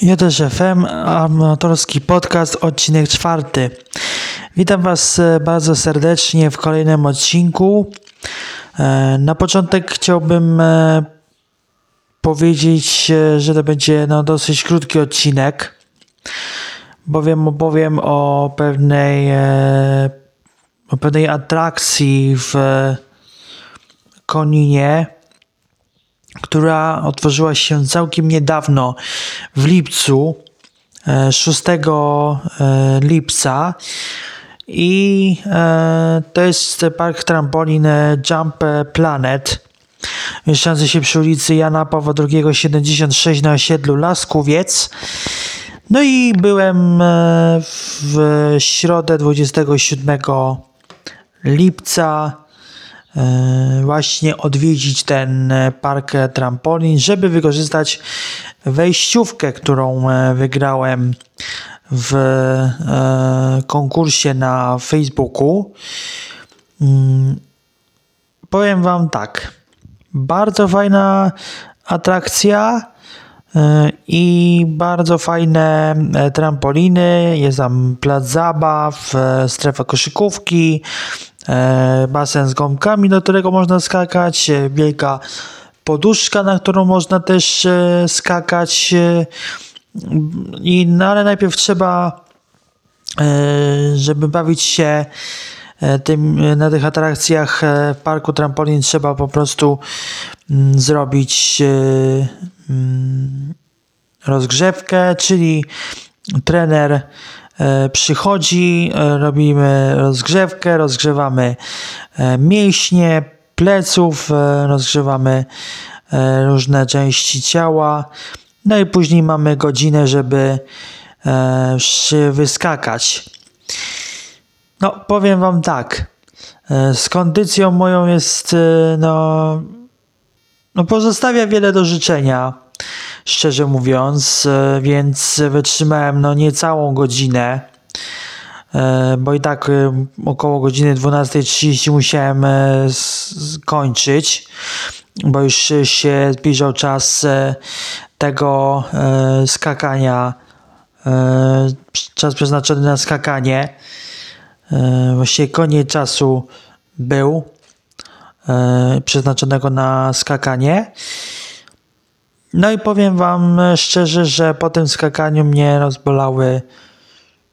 JSFM, amatorski podcast, odcinek czwarty. Witam Was e, bardzo serdecznie w kolejnym odcinku. E, na początek chciałbym e, powiedzieć, że to będzie no, dosyć krótki odcinek, bowiem opowiem o pewnej, o pewnej atrakcji w Koninie która otworzyła się całkiem niedawno w lipcu, 6 e, e, lipca. I e, to jest park trampolin Jump Planet, mieszczący się przy ulicy Jana Pawła II 76 na osiedlu Laskuwiec. No i byłem w środę 27 lipca właśnie odwiedzić ten e, park trampolin, żeby wykorzystać wejściówkę, którą e, wygrałem w konkursie na Facebooku. Mm, powiem Wam tak. Bardzo fajna atrakcja i bardzo fajne trampoliny. Jest tam plac zabaw, strefa koszykówki, E, basen z gąbkami, do którego można skakać, e, wielka poduszka, na którą można też e, skakać. I, no ale najpierw trzeba, żeby bawić się tym, na tych atrakcjach w parku trampolin, trzeba po prostu mm, zrobić mm, rozgrzewkę, czyli trener E, przychodzi, e, robimy rozgrzewkę, rozgrzewamy e, mięśnie, pleców, rozgrzewamy różne części ciała. No i później mamy godzinę, żeby wyskakać. No, powiem Wam tak. Z kondycją moją jest, no, no pozostawia wiele do życzenia szczerze mówiąc, e, więc wytrzymałem no niecałą godzinę, e, bo i tak e, około godziny 12.30 musiałem skończyć, bo już się zbliżał czas tego skakania, czas przeznaczony na skakanie. Właściwie koniec czasu był przeznaczonego na skakanie. No i powiem Wam szczerze, że po tym skakaniu mnie rozbolały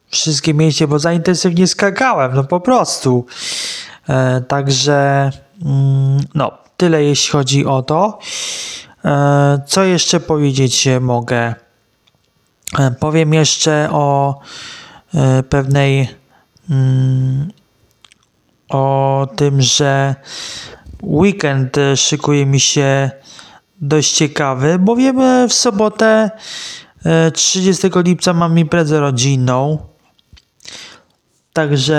wszystkie mięśnie, bo za intensywnie skakałem, no po prostu. E, także, mm, no, tyle jeśli chodzi o to. E, co jeszcze powiedzieć mogę? E, powiem jeszcze o e, pewnej, mm, o tym, że weekend szykuje mi się dość ciekawy, bo wiemy w sobotę 30 e, lipca mam imprezę rodzinną. Także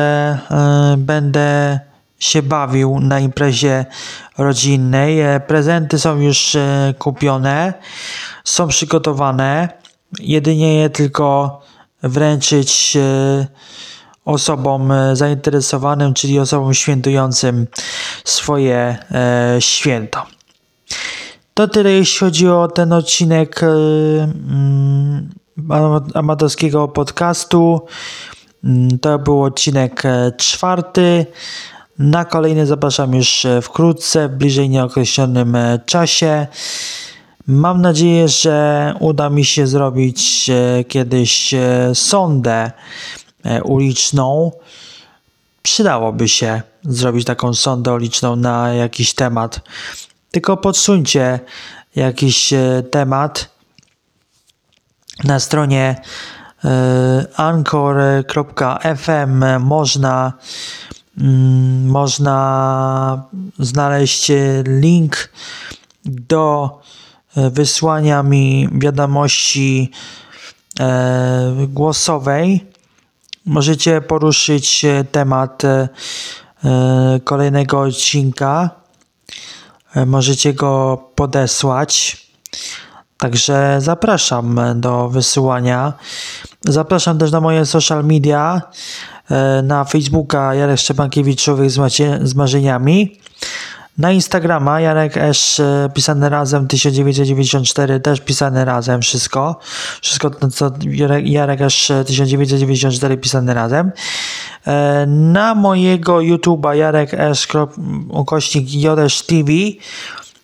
e, będę się bawił na imprezie rodzinnej. E, prezenty są już kupione, są przygotowane. Jedynie je tylko wręczyć osobom zainteresowanym, czyli osobom świętującym swoje święto. To tyle jeśli chodzi o ten odcinek um, amatorskiego podcastu. Mm, to był odcinek e, czwarty. Na kolejny zapraszam już e, wkrótce, w bliżej nieokreślonym czasie. Mam nadzieję, że uda mi się zrobić kiedyś sondę uliczną. Przydałoby się zrobić taką sondę uliczną na jakiś temat tylko podsuńcie jakiś e, temat na stronie e, anchor.fm można mm, można znaleźć link do e, wysłania mi wiadomości głosowej. Możecie poruszyć temat kolejnego odcinka E, możecie go podesłać. Także zapraszam do wysyłania. Zapraszam też na moje social media, e, na Facebooka Jarek Szczepankiewicz Człowiek z, marzeniami, Na Instagrama Jarek Esz e, pisane razem 1994 też pisane razem wszystko. Wszystko to co Jarek, Esz e, 1994 pisane razem. E, Na mojego YouTube'a Jarek krop- ukośnik TV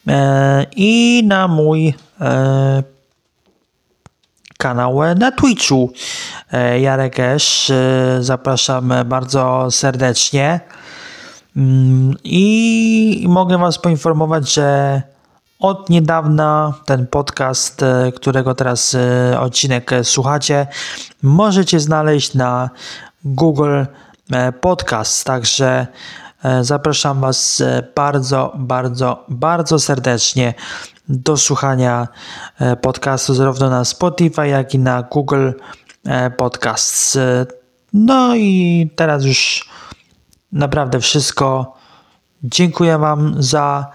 e, i na mój e, kanał na Twitchu Jarek. E, Zapraszam bardzo serdecznie. Mm, I mogę Was poinformować, że od niedawna ten podcast, którego teraz odcinek słuchacie, możecie znaleźć na Google Podcast. Także e, zapraszam Was e, bardzo, bardzo, bardzo serdecznie do słuchania e, podcastu zarówno na Spotify, jak i na Google e, Podcasts. E, No i teraz już naprawdę wszystko. Dziękuję Wam za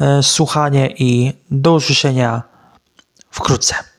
e, słuchanie i do usłyszenia wkrótce.